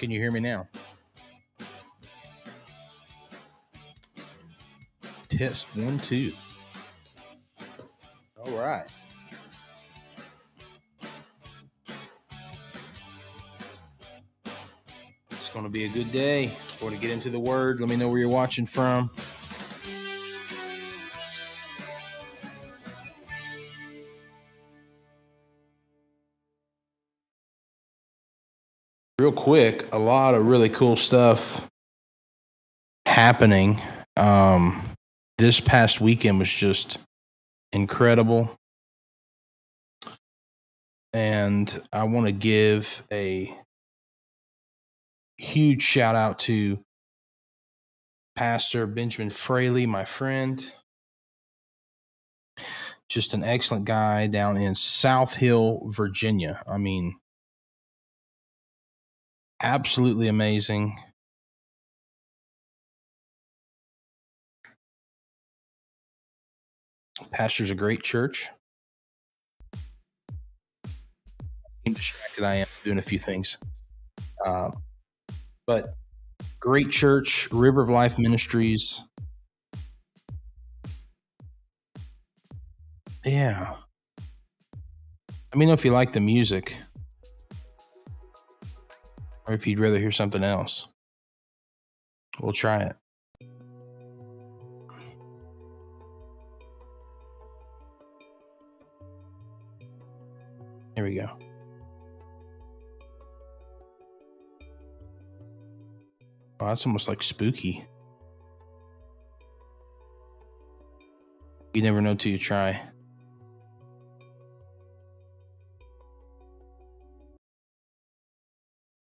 Can you hear me now? Test one, two. All right. It's going to be a good day. Before to get into the word, let me know where you're watching from. Real quick, a lot of really cool stuff happening. Um, this past weekend was just incredible. And I want to give a huge shout out to Pastor Benjamin Fraley, my friend. Just an excellent guy down in South Hill, Virginia. I mean, absolutely amazing. Pastor's a great church. I'm distracted. I am doing a few things, uh, but great church, River of Life Ministries. Yeah. Let me know if you like the music or if you'd rather hear something else. We'll try it. Here we go. Oh, that's almost like spooky. You never know till you try.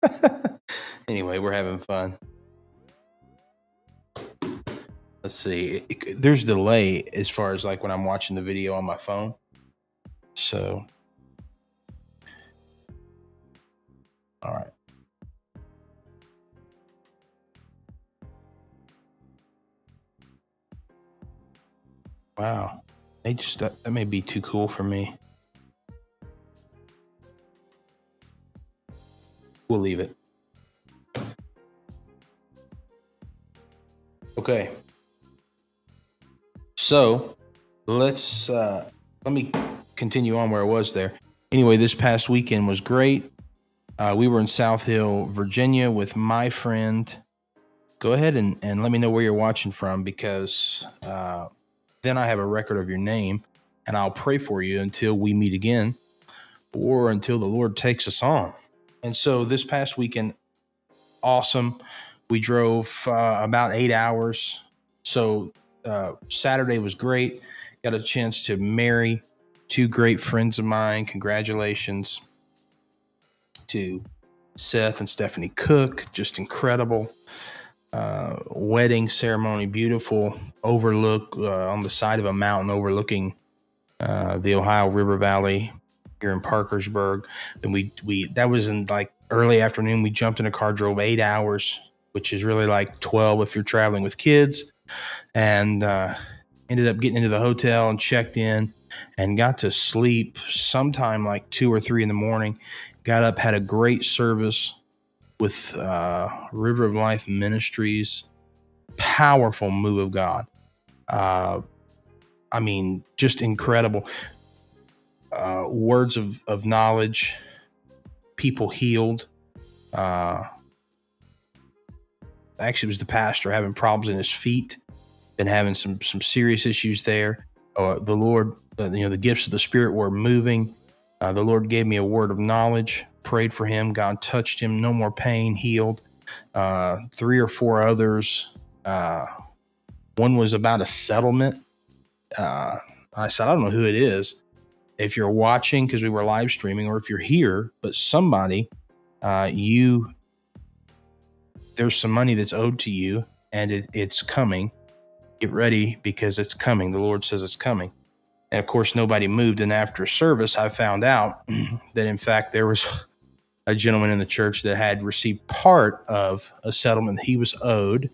anyway, we're having fun. Let's see. There's delay as far as like when I'm watching the video on my phone. So, all right. Wow. They just, that, that may be too cool for me. We'll leave it. Okay. So let's uh, let me continue on where I was there. Anyway, this past weekend was great. Uh, we were in South Hill, Virginia, with my friend. Go ahead and, and let me know where you're watching from because uh, then I have a record of your name and I'll pray for you until we meet again or until the Lord takes us on. And so this past weekend, awesome. We drove uh, about eight hours. So uh, Saturday was great. Got a chance to marry two great friends of mine. Congratulations to Seth and Stephanie Cook. Just incredible. Uh, wedding ceremony, beautiful overlook uh, on the side of a mountain overlooking uh, the Ohio River Valley here in Parkersburg. And we we that was in like early afternoon. We jumped in a car, drove eight hours, which is really like twelve if you're traveling with kids, and uh, ended up getting into the hotel and checked in and got to sleep sometime like two or three in the morning. Got up, had a great service with uh, River of Life Ministries. Powerful move of God. Uh, I mean, just incredible uh, words of, of knowledge, people healed. Uh, actually, was the pastor having problems in his feet, been having some some serious issues there. Uh, the Lord, uh, you know, the gifts of the Spirit were moving. Uh, the Lord gave me a word of knowledge. Prayed for him. God touched him. No more pain. Healed. Uh, three or four others. Uh, one was about a settlement. Uh, I said, I don't know who it is if you're watching because we were live streaming or if you're here but somebody uh, you there's some money that's owed to you and it, it's coming. Get ready because it's coming. The lord says it's coming. And of course nobody moved. And after service i found out that in fact there was a gentleman in the church that had received part of a settlement he was owed.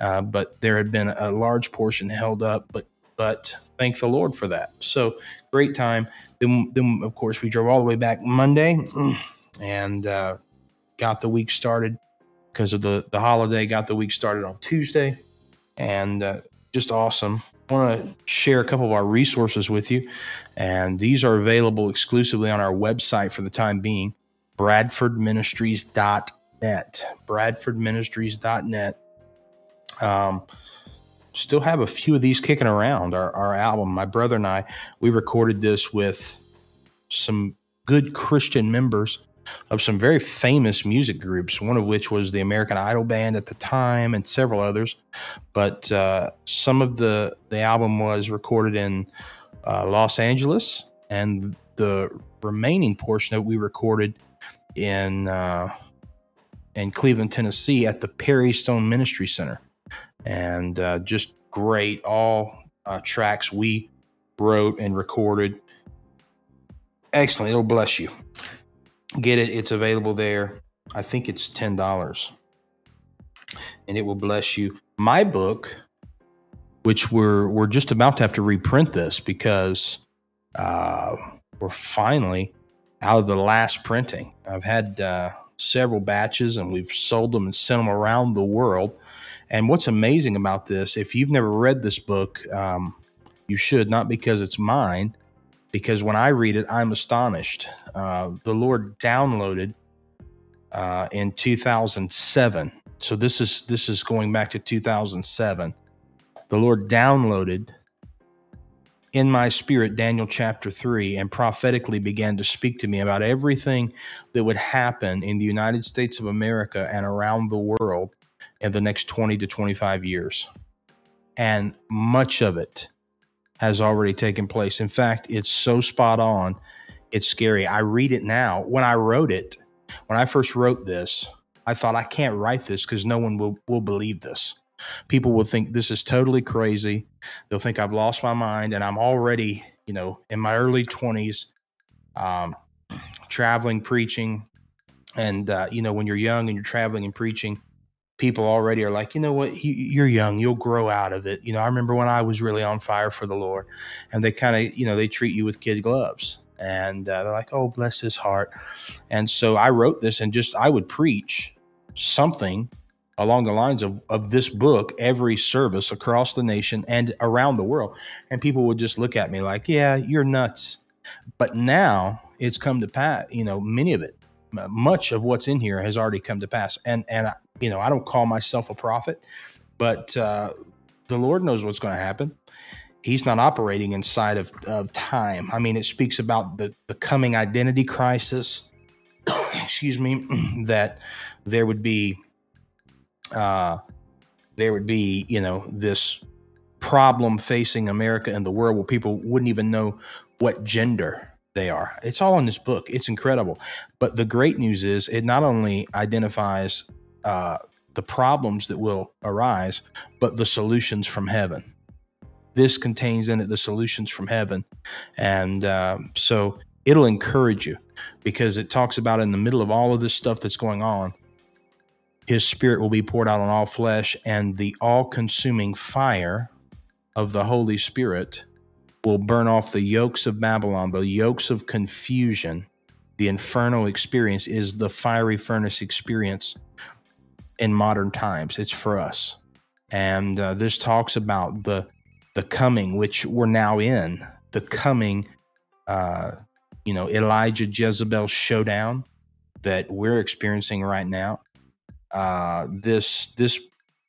Uh, but there had been a large portion held up but but thank the Lord for that. So great time. Then, then of course, we drove all the way back Monday and uh, got the week started because of the the holiday. Got the week started on Tuesday, and uh, just awesome. I want to share a couple of our resources with you, and these are available exclusively on our website for the time being, bradfordministries.net. Bradfordministries.net. Um, still have a few of these kicking around. Our, our album, my brother and I, we recorded this with some good Christian members of some very famous music groups, one of which was the American Idol band at the time, and several others. But uh, some of the the album was recorded in uh, Los Angeles, and the remaining portion that we recorded in uh, in Cleveland, Tennessee, at the Perry Stone Ministry Center, and uh, just great. All uh, tracks we wrote and recorded. Excellent. It'll bless you get it. It's available there. I think it's ten dollars, and it will bless you. My book, which we're we're just about to have to reprint this because uh, we're finally out of the last printing. I've had uh, several batches, and we've sold them and sent them around the world. And what's amazing about this, if you've never read this book, um, you should not because it's mine because when I read it, I'm astonished. Uh, the Lord downloaded uh, in 2007. So this is this is going back to 2007. The Lord downloaded in my spirit Daniel chapter 3 and prophetically began to speak to me about everything that would happen in the United States of America and around the world in the next 20 to 25 years. And much of it has already taken place. In fact, it's so spot on, it's scary. I read it now. When I wrote it, when I first wrote this, I thought I can't write this because no one will, will believe this. People will think this is totally crazy. They'll think I've lost my mind and I'm already, you know, in my early 20s, um, traveling, preaching. And, uh, you know, when you're young and you're traveling and preaching, people already are like, you know what, you're young, you'll grow out of it. You know, I remember when I was really on fire for the Lord, and they kind of, you know, they treat you with kid gloves, and uh, they're like, oh, bless his heart. And so I wrote this, and just I would preach something along the lines of, of this book every service across the nation and around the world. And people would just look at me like, yeah, you're nuts. But now it's come to pass, you know, many of it, much of what's in here has already come to pass. And, and I, you know, I don't call myself a prophet, but uh, the Lord knows what's going to happen. He's not operating inside of, of time. I mean, it speaks about the, the coming identity crisis. excuse me, that there would be, uh, there would be, you know, this problem facing America and the world where people wouldn't even know what gender they are. It's all in this book. It's incredible. But the great news is it not only identifies uh, the problems that will arise, but the solutions from heaven. This contains in it the solutions from heaven. And uh, so it'll encourage you because it talks about in the middle of all of this stuff that's going on, his spirit will be poured out on all flesh, and the all consuming fire of the Holy Spirit will burn off the yokes of Babylon, the yokes of confusion. The inferno experience is the fiery furnace experience in modern times. It's for us. And uh, this talks about the the coming, which we're now in, the coming, uh, you know, Elijah Jezebel showdown that we're experiencing right now. Uh, this this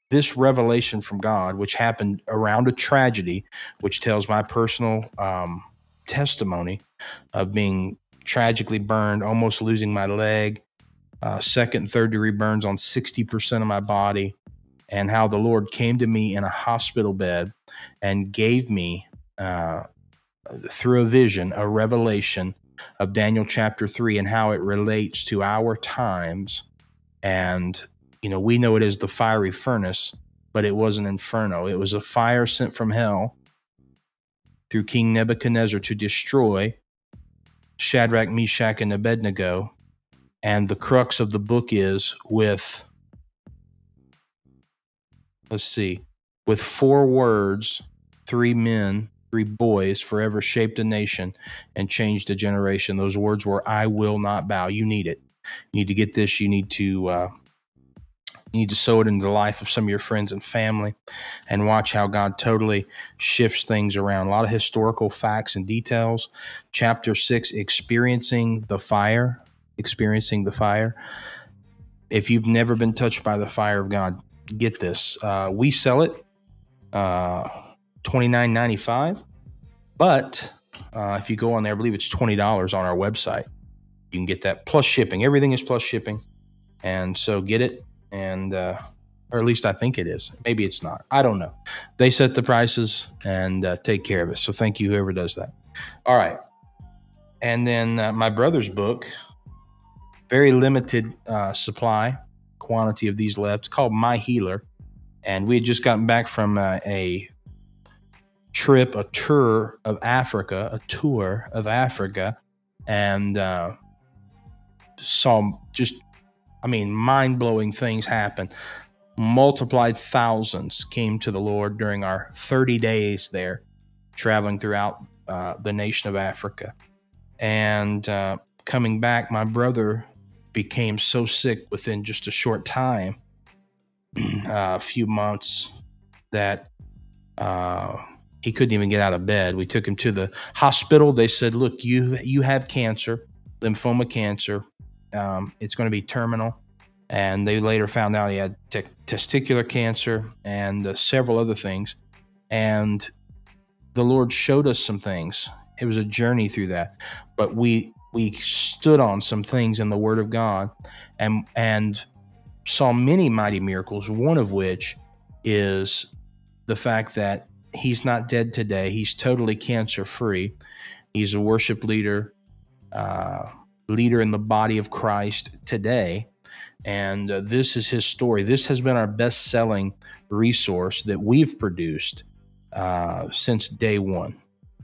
this revelation from God, which happened around a tragedy, which tells my personal um, testimony of being tragically burned, almost losing my leg, uh, second and third degree burns on 60% of my body, and how the Lord came to me in a hospital bed and gave me, uh, through a vision, a revelation of Daniel chapter 3 and how it relates to our times. And, you know, we know it is the fiery furnace, but it was an inferno. It was a fire sent from hell through King Nebuchadnezzar to destroy Shadrach, Meshach, and Abednego and the crux of the book is with, let's see, with four words, three men, three boys forever shaped a nation and changed a generation. Those words were, I will not bow. You need it. You need to get this. You need to uh, You need to sow it into the life of some of your friends and family and watch how God totally shifts things around. A lot of historical facts and details. Chapter six, experiencing the fire. Experiencing the fire. If you've never been touched by the fire of God, get this. Uh, we sell it uh, twenty nine ninety five, but uh, if you go on there, I believe it's twenty dollars on our website. You can get that plus shipping. Everything is plus shipping, and so get it, and uh, or at least I think it is. Maybe it's not. I don't know. They set the prices and uh, take care of it. So thank you, whoever does that. All right, and then uh, my brother's book, very limited uh, supply quantity of these left. It's called My Healer, and we had just gotten back from uh, a trip, a tour of Africa, a tour of Africa, and uh, saw just, I mean, mind blowing things happen. Multiplied thousands came to the Lord during our 30 days there, traveling throughout uh, the nation of Africa. And uh, coming back, my brother became so sick within just a short time, uh, a few months, that uh, he couldn't even get out of bed. We took him to the hospital. They said, "Look, you you have cancer, lymphoma cancer. Um, it's going to be terminal." And they later found out he had te- testicular cancer and uh, several other things. And the Lord showed us some things. It was a journey through that, but we we stood on some things in the Word of God, and and saw many mighty miracles. One of which is the fact that he's not dead today. He's totally cancer free. He's a worship leader, uh, leader in the body of Christ today. And uh, this is his story. This has been our best selling resource that we've produced uh, since day one.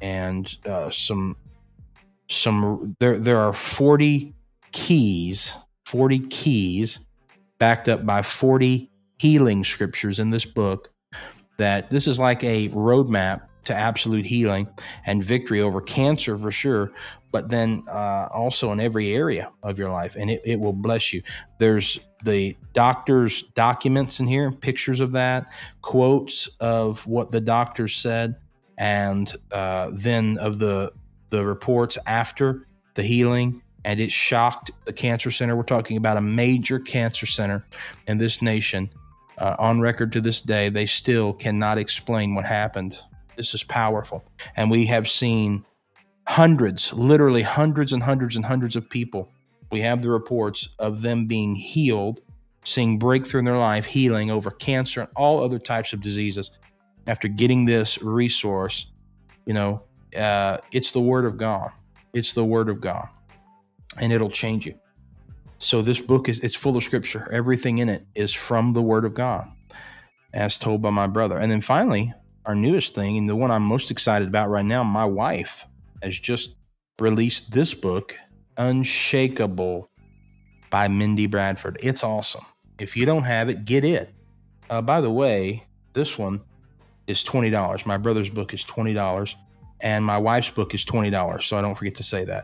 And uh, some, some, there, there are 40 keys, 40 keys backed up by 40 healing scriptures in this book that this is like a roadmap to absolute healing and victory over cancer for sure, but then uh, also in every area of your life, and it, it will bless you. There's the doctor's documents in here, pictures of that, quotes of what the doctor said, and uh, then of the the reports after the healing. And it shocked the cancer center. We're talking about a major cancer center in this nation uh, on record to this day, they still cannot explain what happened. This is powerful. And we have seen hundreds, literally hundreds and hundreds and hundreds of people. We have the reports of them being healed, seeing breakthrough in their life, healing over cancer and all other types of diseases after getting this resource. You know, uh, it's the Word of God. It's the Word of God, and it'll change you. So this book is it's full of scripture. Everything in it is from the word of God, as told by my brother. And then finally, our newest thing, and the one I'm most excited about right now, my wife has just released this book, Unshakable by Mindy Bradford. It's awesome. If you don't have it, get it. Uh, by the way, this one is $20. My brother's book is $20, and my wife's book is $20. So I don't forget to say that.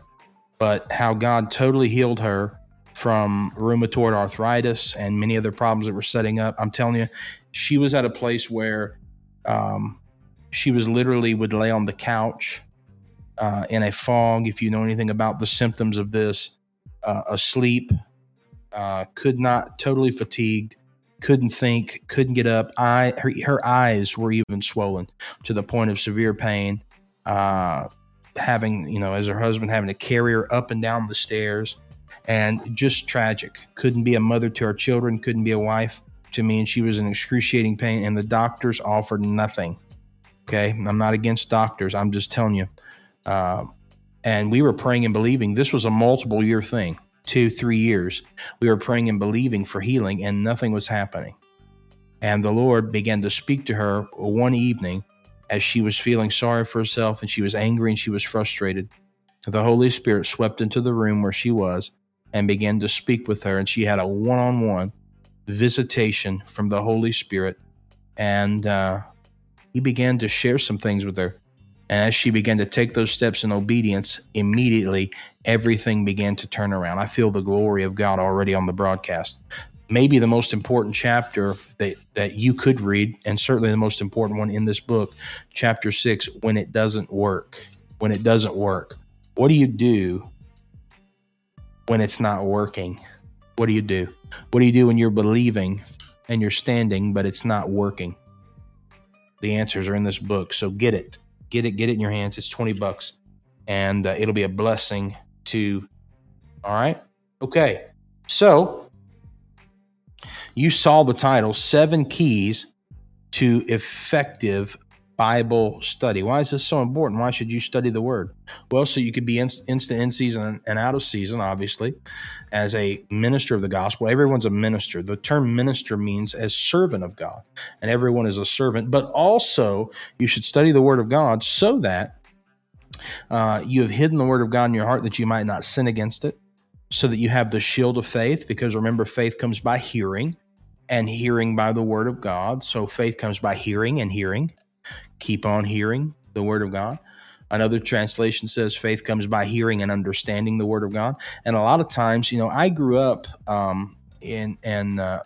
But how God totally healed her from rheumatoid arthritis and many other problems that were setting up. I'm telling you, she was at a place where um, she was literally would lay on the couch uh, in a fog. If you know anything about the symptoms of this, uh, asleep, uh, could not, totally fatigued, couldn't think, couldn't get up. Eye, her, her eyes were even swollen to the point of severe pain. Uh, having, you know, as her husband having to carry her up and down the stairs and just tragic. Couldn't be a mother to our children, couldn't be a wife to me, and she was in excruciating pain, and the doctors offered nothing. Okay, I'm not against doctors, I'm just telling you. Uh, and we were praying and believing. This was a multiple year thing, two, three years. We were praying and believing for healing, and nothing was happening. And the Lord began to speak to her one evening as she was feeling sorry for herself and she was angry and she was frustrated. The Holy Spirit swept into the room where she was and began to speak with her. And she had a one on one visitation from the Holy Spirit. And uh, he began to share some things with her. And as she began to take those steps in obedience, immediately everything began to turn around. I feel the glory of God already on the broadcast. maybe the most important chapter that, that you could read, and certainly the most important one in this book, chapter six, when it doesn't work. When it doesn't work. What do you do when it's not working? What do you do? What do you do when you're believing and you're standing, but it's not working? The answers are in this book. So get it. Get it. Get it in your hands. It's 20 bucks. And uh, it'll be a blessing to. All right. Okay. So you saw the title Seven Keys to Effective Bible Study. Why is this so important? Why should you study the Word? Well, so you could be in, instant in season and out of season, obviously, as a minister of the gospel. Everyone's a minister. The term minister means as servant of God, and everyone is a servant. But also, you should study the Word of God so that uh, you have hidden the Word of God in your heart that you might not sin against it so that you have the shield of faith, because remember, faith comes by hearing, and hearing by the word of God. So faith comes by hearing and hearing. Keep on hearing the word of God. Another translation says faith comes by hearing and understanding the word of God. And a lot of times, you know, I grew up um, in in uh,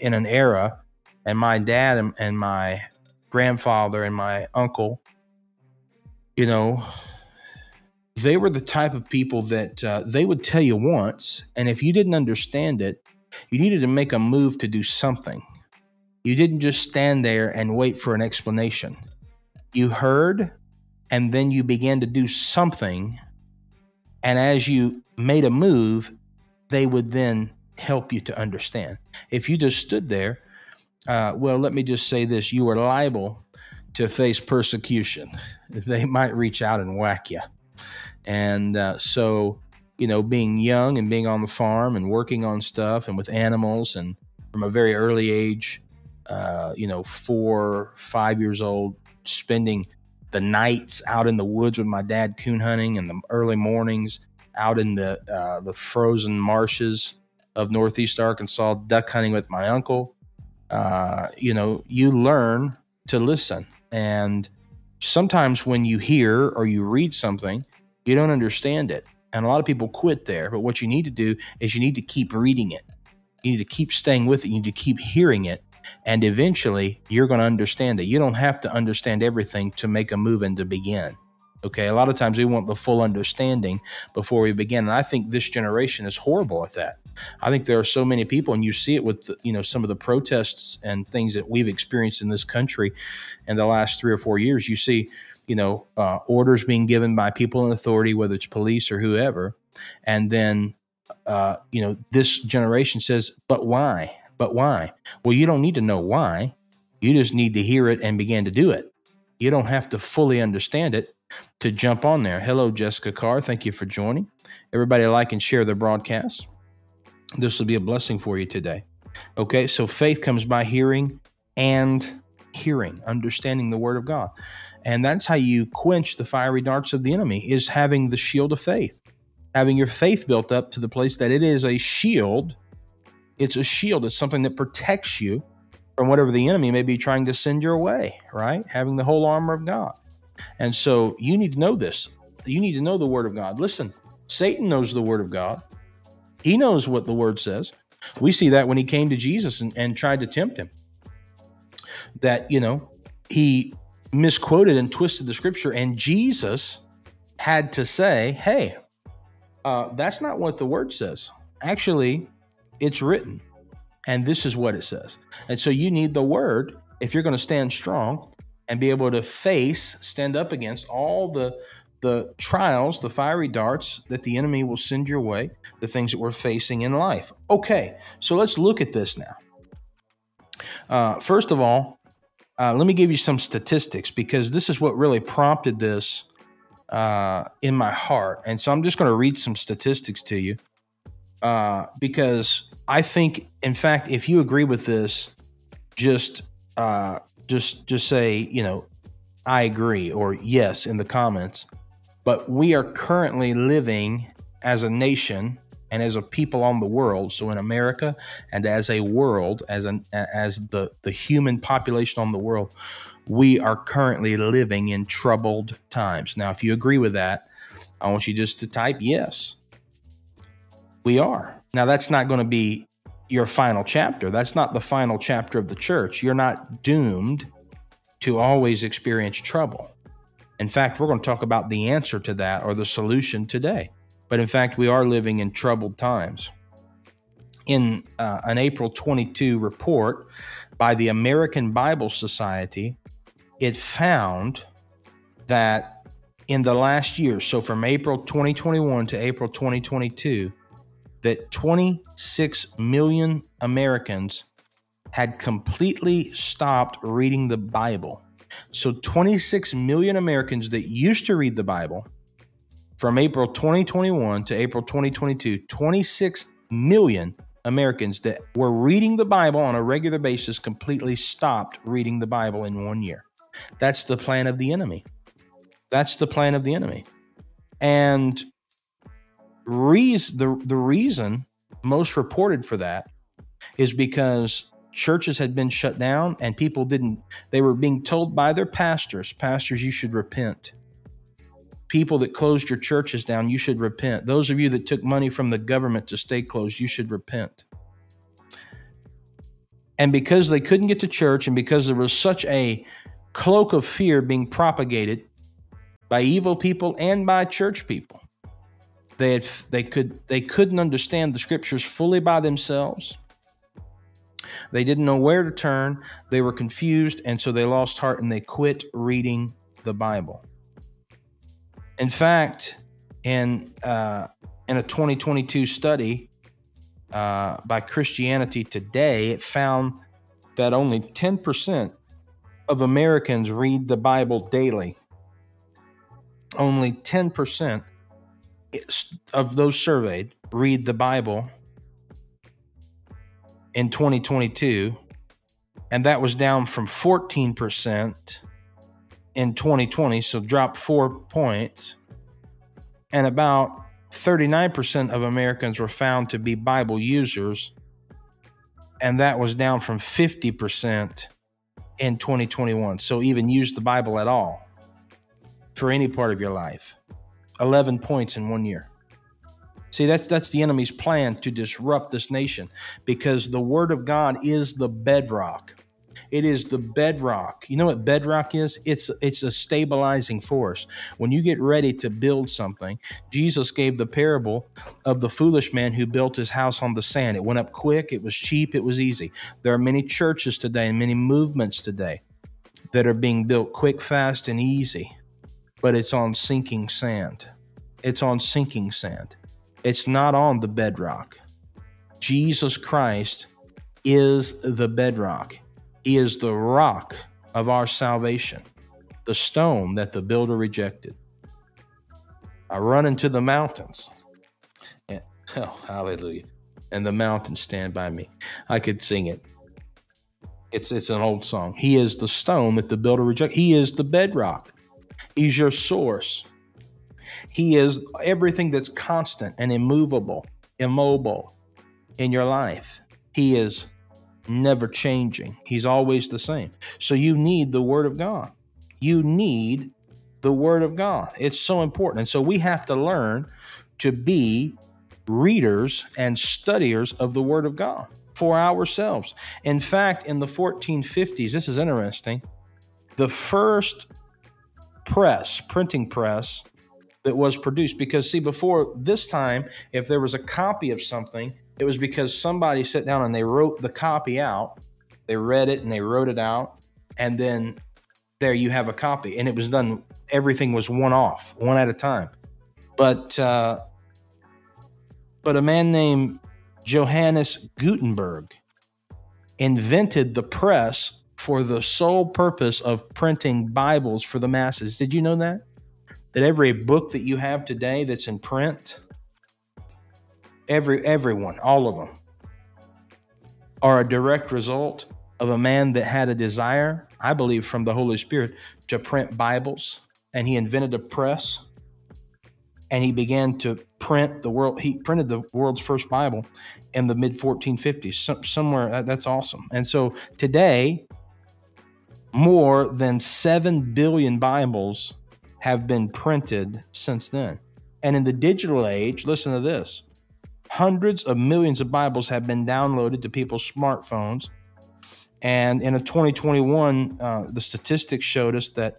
in an era, and my dad and, and my grandfather and my uncle, you know, they were the type of people that uh, they would tell you once, and if you didn't understand it, you needed to make a move to do something. You didn't just stand there and wait for an explanation. You heard, and then you began to do something. And as you made a move, they would then help you to understand. If you just stood there, uh, well, let me just say this you are liable to face persecution. They might reach out and whack you. And uh, so, you know, being young and being on the farm and working on stuff and with animals, and from a very early age, uh, you know, four, five years old, spending the nights out in the woods with my dad coon hunting and the early mornings out in the uh, the frozen marshes of northeast Arkansas duck hunting with my uncle. Uh, you know, you learn to listen, and sometimes when you hear or you read something, you don't understand it. And a lot of people quit there. But what you need to do is you need to keep reading it. You need to keep staying with it. You need to keep hearing it. And eventually you're going to understand it. You don't have to understand everything to make a move and to begin. Okay. A lot of times we want the full understanding before we begin. And I think this generation is horrible at that. I think there are so many people, and you see it with you know some of the protests and things that we've experienced in this country in the last three or four years. You see you know, uh, orders being given by people in authority, whether it's police or whoever. And then, uh, you know, this generation says, but why? But why? Well, you don't need to know why. You just need to hear it and begin to do it. You don't have to fully understand it to jump on there. Hello, Jessica Carr. Thank you for joining. Everybody like and share the broadcast. This will be a blessing for you today. Okay, so faith comes by hearing and hearing, understanding the word of God. And that's how you quench the fiery darts of the enemy is having the shield of faith. Having your faith built up to the place that it is a shield. It's a shield. It's something that protects you from whatever the enemy may be trying to send your way, right? Having the whole armor of God. And so you need to know this. You need to know the word of God. Listen, Satan knows the word of God. He knows what the word says. We see that when he came to Jesus and, and tried to tempt him. That, you know, he misquoted and twisted the scripture, and Jesus had to say, "Hey, uh, that's not what the word says. Actually, it's written, and this is what it says." And so you need the word if you're going to stand strong and be able to face, stand up against all the the trials, the fiery darts that the enemy will send your way, the things that we're facing in life. Okay, so let's look at this now. Uh, first of all, uh, let me give you some statistics because this is what really prompted this uh, in my heart. And so I'm just going to read some statistics to you uh, because I think, in fact, if you agree with this, just uh, just just say you know I agree or yes in the comments. But we are currently living as a nation and as a people on the world. So in america and as a world as an as the the human population on the world we are currently living in troubled times. Now if you agree with that i want you just to type yes. We are now that's not going to be your final chapter. That's not the final chapter of the church. You're not doomed to always experience trouble. In fact, we're going to talk about the answer to that or the solution today. But in fact, we are living in troubled times. In uh, an April 22 report by the American Bible Society, it found that in the last year, so from April 2021 to April 2022, that 26 million Americans had completely stopped reading the Bible. So 26 million Americans that used to read the Bible from April 2021 to April 2022, 26 million Americans that were reading the Bible on a regular basis completely stopped reading the Bible in one year. That's the plan of the enemy. That's the plan of the enemy. And reason, the, the reason most reported for that is because churches had been shut down and people didn't, they were being told by their pastors, pastors, you should repent. People that closed your churches down, you should repent. Those of you that took money from the government to stay closed, you should repent. And because they couldn't get to church and because there was such a cloak of fear being propagated by evil people and by church people, they had they could they couldn't understand the scriptures fully by themselves. They didn't know where to turn. They were confused, and so they lost heart and they quit reading the Bible. In fact, in uh, in a 2022 study uh, by Christianity Today, it found that only 10% of Americans read the Bible daily. Only 10% of those surveyed read the Bible in 2022, and that was down from 14% in 2020, so dropped four points. And about 39% of Americans were found to be Bible users, and that was down from 50% in 2021. So, even use the Bible at all for any part of your life. 11 points in one year. See, that's that's the enemy's plan to disrupt this nation because the word of God is the bedrock. It is the bedrock. You know what bedrock is? It's it's a stabilizing force. When you get ready to build something, Jesus gave the parable of the foolish man who built his house on the sand. It went up quick, it was cheap, it was easy. There are many churches today and many movements today that are being built quick, fast, and easy but it's on sinking sand. It's on sinking sand. It's not on the bedrock. Jesus Christ is the bedrock. He is the rock of our salvation, the stone that the builder rejected. I run into the mountains. And, oh, hallelujah. And the mountains stand by me. I could sing it. It's it's an old song. He is the stone that the builder rejected. He is the bedrock. He's your source. He is everything that's constant and immovable, immobile in your life. He is never changing. He's always the same. So you need the Word of God. You need the Word of God. It's so important. And so we have to learn to be readers and studiers of the Word of God for ourselves. In fact, in the 1450s, this is interesting, the first press, printing press that was produced. Because, see, before this time, if there was a copy of something, it was because somebody sat down and they wrote the copy out, they read it and they wrote it out, and then there you have a copy. And it was done, everything was one off, one at a time. But, uh, but a man named Johannes Gutenberg invented the press for the sole purpose of printing Bibles for the masses. Did you know that? That every book that you have today that's in print, every everyone, all of them, are a direct result of a man that had a desire, I believe, from the Holy Spirit to print Bibles, and he invented a press, and he began to print the world. He printed the world's first Bible in the mid 1450s, somewhere. That's awesome. And so today, more than 7 billion Bibles have been printed since then. And in the digital age, listen to this Hundreds of millions of Bibles have been downloaded to people's smartphones. And in a 2021, uh, the statistics showed us that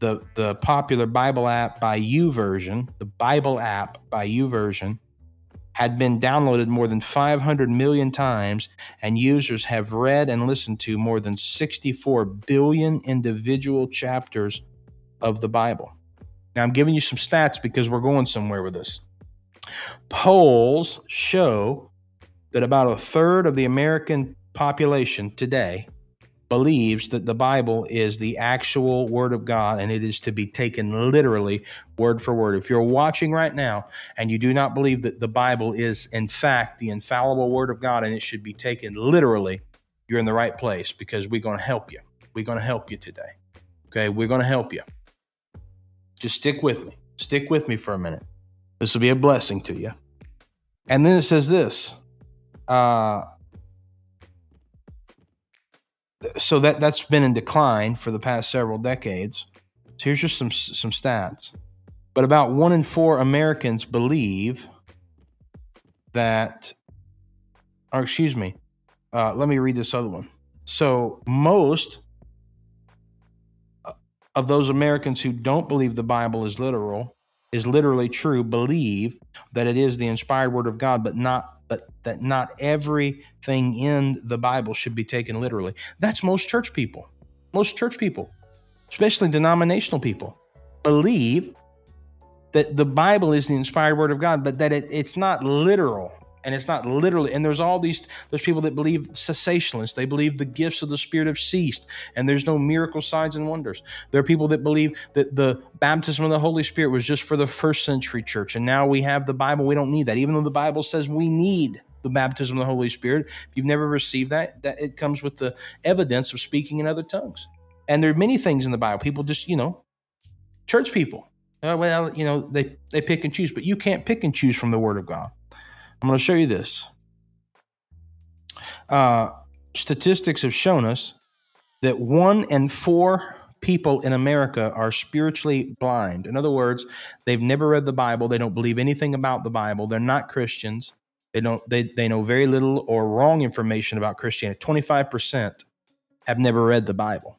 the, the popular Bible app by YouVersion, the Bible app by YouVersion, had been downloaded more than 500 million times, and users have read and listened to more than 64 billion individual chapters of the Bible. Now, I'm giving you some stats because we're going somewhere with this. Polls show that about a third of the American population today believes that the Bible is the actual Word of God and it is to be taken literally, word for word. If you're watching right now and you do not believe that the Bible is, in fact, the infallible Word of God and it should be taken literally, you're in the right place because we're going to help you. We're going to help you today. Okay, we're going to help you. Just stick with me. Stick with me for a minute. This will be a blessing to you. And then it says this. Uh, so that that's been in decline for the past several decades. So here's just some some stats. But about one in four Americans believe that, or excuse me, uh, let me read this other one. So most of those Americans who don't believe the Bible is literal is literally true believe that it is the inspired word of God, but not that not everything in the Bible should be taken literally. That's most church people. Most church people, especially denominational people, believe that the Bible is the inspired word of God, but that it, it's not literal and it's not literally and there's all these there's people that believe cessationists they believe the gifts of the spirit have ceased and there's no miracle signs and wonders there are people that believe that the baptism of the holy spirit was just for the first century church and now we have the bible we don't need that even though the bible says we need the baptism of the holy spirit if you've never received that that it comes with the evidence of speaking in other tongues and there are many things in the bible people just you know church people uh, well you know they they pick and choose but you can't pick and choose from the word of god I'm going to show you this. Uh, statistics have shown us that one in four people in America are spiritually blind. In other words, they've never read the Bible. They don't believe anything about the Bible. They're not Christians. They don't. They they know very little or wrong information about Christianity. Twenty five percent have never read the Bible.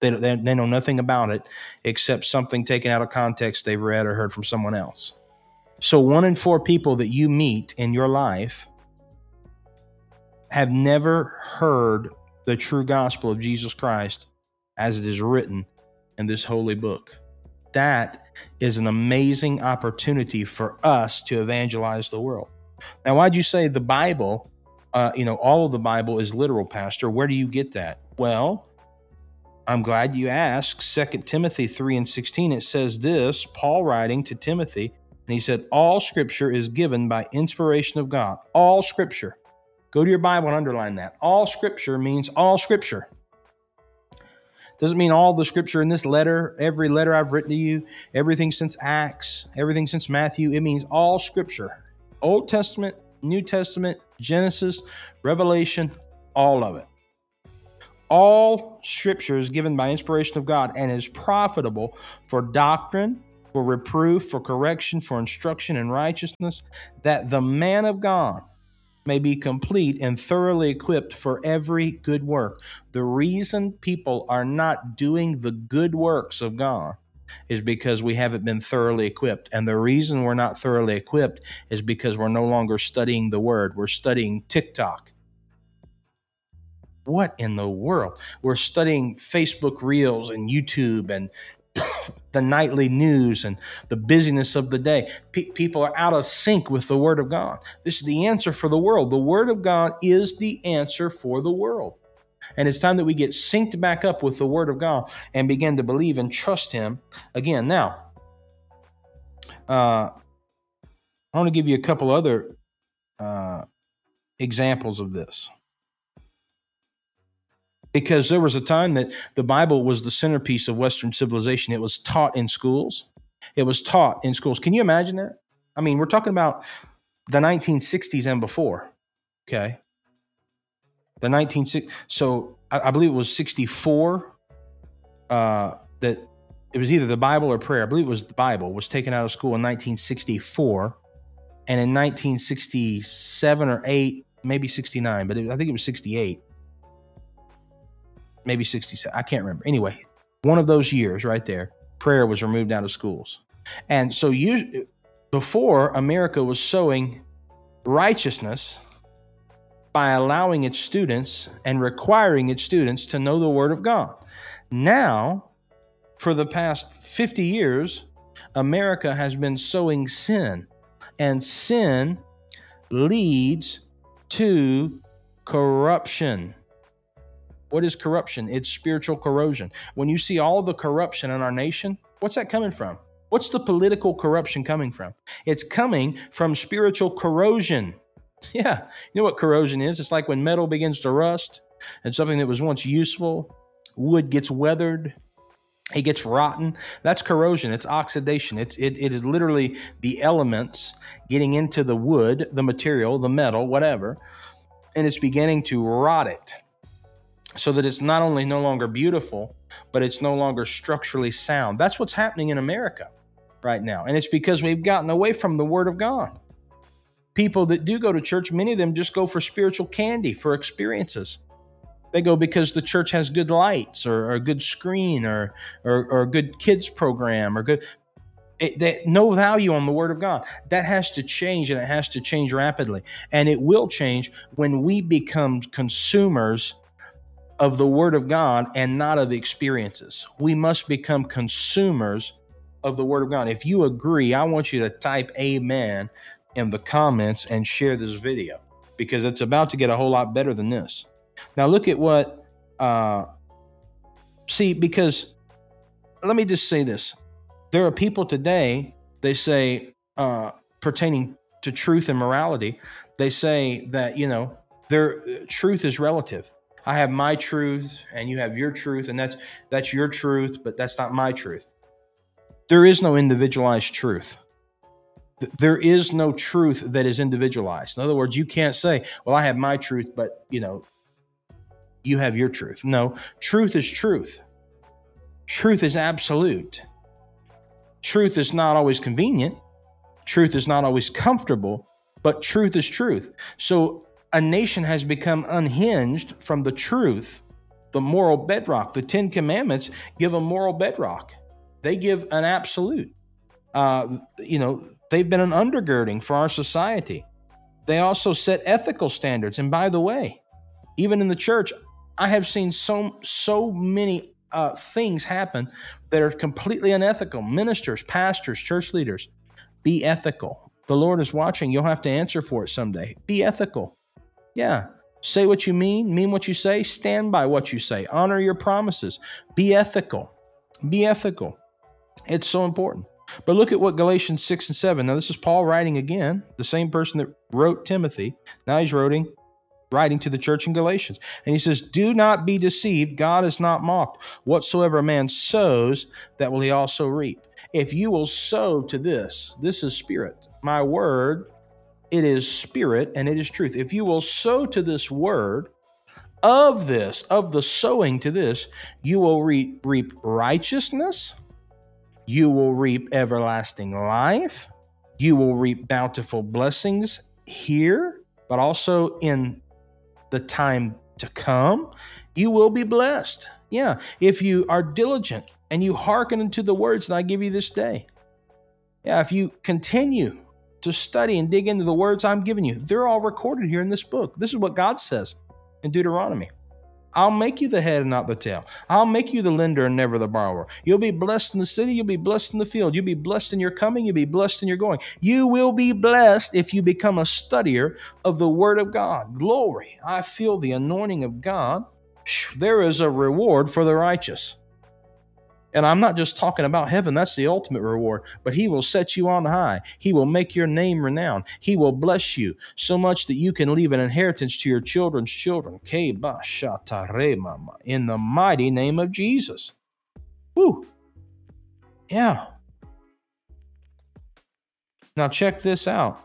They, they they know nothing about it except something taken out of context they've read or heard from someone else. So, one in four people that you meet in your life have never heard the true gospel of Jesus Christ as it is written in this holy book. That is an amazing opportunity for us to evangelize the world. Now, why'd you say the Bible, uh, you know, all of the Bible is literal, Pastor? Where do you get that? Well, I'm glad you asked. Second Timothy 3 and 16, it says this Paul writing to Timothy, and he said, All scripture is given by inspiration of God. All scripture. Go to your Bible and underline that. All scripture means all scripture. Doesn't mean all the scripture in this letter, every letter I've written to you, everything since Acts, everything since Matthew. It means all scripture. Old Testament, New Testament, Genesis, Revelation, all of it. All scripture is given by inspiration of God and is profitable for doctrine, for reproof, for correction, for instruction in righteousness, that the man of God may be complete and thoroughly equipped for every good work. The reason people are not doing the good works of God is because we haven't been thoroughly equipped. And the reason we're not thoroughly equipped is because we're no longer studying the Word, we're studying TikTok. What in the world? We're studying Facebook Reels and YouTube and the nightly news and the busyness of the day. people are out of sync with the Word of God. This is the answer for the world. The Word of God is the answer for the world. And it's time that we get synced back up with the Word of God and begin to believe and trust Him again. Now, uh, I want to give you a couple other uh, examples of this because there was a time that the Bible was the centerpiece of Western civilization. It was taught in schools. It was taught in schools. Can you imagine that? I mean, we're talking about the 1960s and before. Okay. The 1960s. So I, I believe it was 64 uh, that it was either the Bible or prayer. I believe it was the Bible was taken out of school in 1964. And in 1967 or 8, maybe 69, but it, I think it was 68, maybe 67. I can't remember. Anyway, one of those years right there, prayer was removed out of schools. And so you before America was sowing righteousness by allowing its students and requiring its students to know the word of God. Now, for the past 50 years, America has been sowing sin, and sin leads to corruption. What is corruption? It's spiritual corrosion. When you see all the corruption in our nation, what's that coming from? What's the political corruption coming from? It's coming from spiritual corrosion. Yeah, you know what corrosion is? It's like when metal begins to rust and something that was once useful, wood gets weathered, it gets rotten. That's corrosion. It's oxidation. It's it, it is literally the elements getting into the wood, the material, the metal, whatever, and it's beginning to rot it so that it's not only no longer beautiful, but it's no longer structurally sound. That's what's happening in America right now. And it's because we've gotten away from the Word of God. People that do go to church, many of them just go for spiritual candy, for experiences. They go because the church has good lights or, or a good screen or, or, or a good kids program or good. It, no value on the Word of God. That has to change and it has to change rapidly. And it will change when we become consumers of the Word of God and not of experiences. We must become consumers of the Word of God. If you agree, I want you to type Amen in the comments and share this video because it's about to get a whole lot better than this. Now, look at what, uh, see, because let me just say this. There are people today, they say, uh, pertaining to truth and morality, they say that, you know, their truth is relative. I have my truth and you have your truth, and that's that's your truth, but that's not my truth. There is no individualized truth. There is no truth that is individualized. In other words, you can't say, "Well, I have my truth, but you know, you have your truth." No, truth is truth. Truth is absolute. Truth is not always convenient. Truth is not always comfortable, but truth is truth. So a nation has become unhinged from the truth, the moral bedrock. The Ten Commandments give a moral bedrock, they give an absolute. Uh, you know, they've been an undergirding for our society. They also set ethical standards. And by the way, even in the church, I have seen so so many uh, things happen that are completely unethical. Ministers, pastors, church leaders, be ethical. The Lord is watching. You'll have to answer for it someday. Be ethical. Yeah. Say what you mean, mean what you say, stand by what you say, honor your promises, be ethical. Be ethical. It's so important. But look at what Galatians 6 and 7. Now, this is Paul writing again, the same person that wrote Timothy. Now he's writing, writing to the church in Galatians. And he says, Do not be deceived. God is not mocked. Whatsoever a man sows, that will he also reap. If you will sow to this, this is spirit. My word it is spirit and it is truth. If you will sow to this word, of this, of the sowing to this, you will reap, reap righteousness, you will reap everlasting life, you will reap bountiful blessings here, but also in the time to come. You will be blessed. Yeah, if you are diligent and you hearken unto the words that I give you this day. Yeah, if you continue to study and dig into the words I'm giving you. They're all recorded here in this book. This is what God says in Deuteronomy. I'll make you the head and not the tail. I'll make you the lender and never the borrower. You'll be blessed in the city. You'll be blessed in the field. You'll be blessed in your coming. You'll be blessed in your going. You will be blessed if you become a studier of the Word of God. Glory. I feel the anointing of God. There is a reward for the righteous. And I'm not just talking about heaven, that's the ultimate reward, but He will set you on high. He will make your name renowned. He will bless you so much that you can leave an inheritance to your children's children. In the mighty name of Jesus. Woo. Yeah. Now, check this out.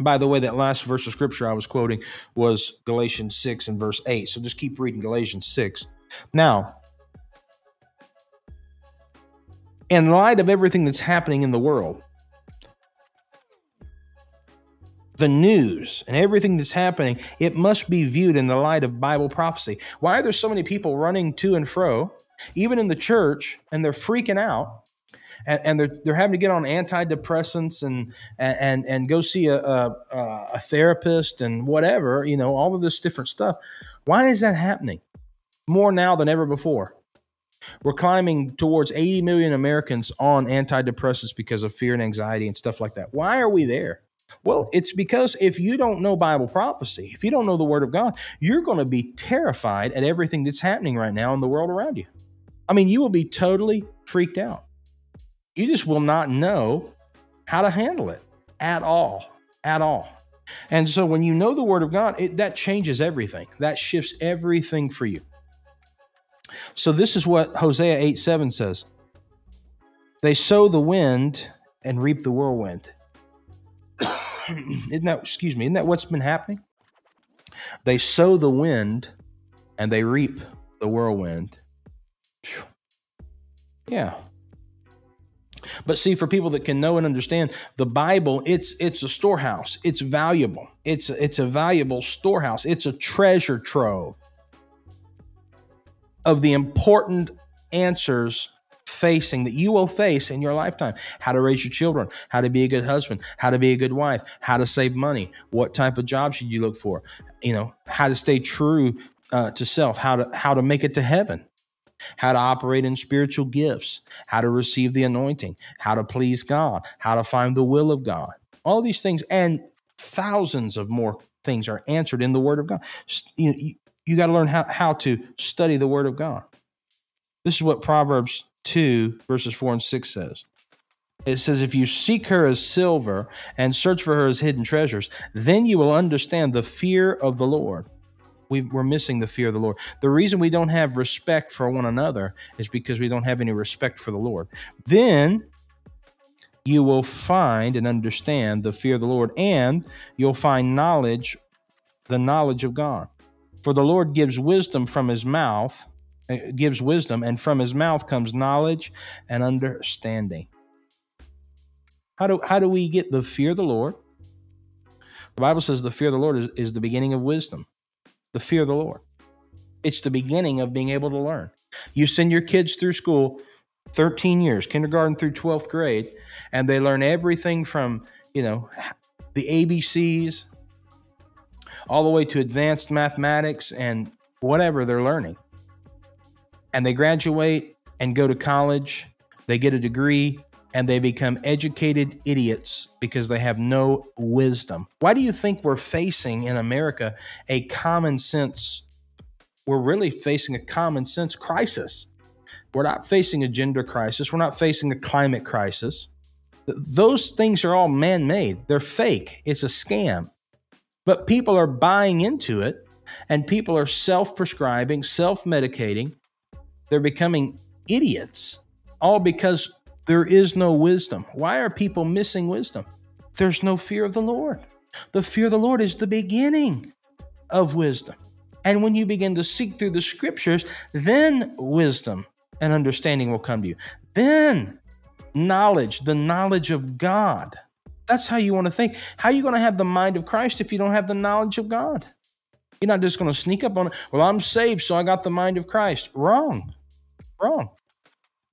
By the way, that last verse of scripture I was quoting was Galatians 6 and verse 8. So just keep reading Galatians 6. Now, in light of everything that's happening in the world, the news and everything that's happening, it must be viewed in the light of Bible prophecy. Why are there so many people running to and fro, even in the church, and they're freaking out? And, they're they're having to get on antidepressants and and and go see a, a a therapist and whatever you know all of this different stuff. Why is that happening more now than ever before? We're climbing towards 80 million Americans on antidepressants because of fear and anxiety and stuff like that. Why are we there? Well, it's because if you don't know Bible prophecy, if you don't know the Word of God, you're going to be terrified at everything that's happening right now in the world around you. I mean, you will be totally freaked out. You just will not know how to handle it at all, at all. And so when you know the Word of God, it, that changes everything. That shifts everything for you. So this is what Hosea 8 7 says They sow the wind and reap the whirlwind. isn't that, excuse me, isn't that what's been happening? They sow the wind and they reap the whirlwind. Yeah. But see, for people that can know and understand the Bible, it's it's a storehouse. It's valuable. It's it's a valuable storehouse. It's a treasure trove of the important answers facing that you will face in your lifetime. How to raise your children how to be a good husband how to be a good wife how to save money what type of job should you look for? You know how to stay true uh, to self how to how to make it to heaven how to operate in spiritual gifts how to receive the anointing how to please god how to find the will of god. All these things and thousands of more things are answered in the word of god. You, you got to learn how, how to study the word of god this is what proverbs 2, verses 4 and 6 says. It says, If you seek her as silver and search for her as hidden treasures, then you will understand the fear of the Lord. we are missing the fear of the Lord. The reason we don't have respect for one another is because we don't have any respect for the Lord. Then you will find and understand the fear of the Lord, and you'll find knowledge, the knowledge of God. For the Lord gives wisdom from his mouth uh, gives wisdom, and from his mouth comes knowledge and understanding. How do, how do we get the fear of the Lord? The Bible says the fear of the Lord is, is the beginning of wisdom. The fear of the Lord. It's the beginning of being able to learn. You send your kids through school 13 years, kindergarten through 12th grade, and they learn everything from, you know, the ABCs all the way to advanced mathematics and whatever they're learning and they graduate and go to college, they get a degree, and they become educated idiots because they have no wisdom. Why do you think we're facing in America a common sense? We're really facing a common sense crisis. We're not facing a gender crisis. We're not facing a climate crisis. Those things are all man made, they're fake. It's a scam. But people are buying into it, and people are self prescribing, self medicating, they're becoming idiots, all because there is no wisdom. Why are people missing wisdom? There's no fear of the Lord. The fear of the Lord is the beginning of wisdom. And when you begin to seek through the scriptures, then wisdom and understanding will come to you. Then knowledge, the knowledge of God. That's how you want to think. How are you going to have the mind of Christ if you don't have the knowledge of God? You're not just going to sneak up on it. Well, I'm saved, so I got the mind of Christ. Wrong. Wrong.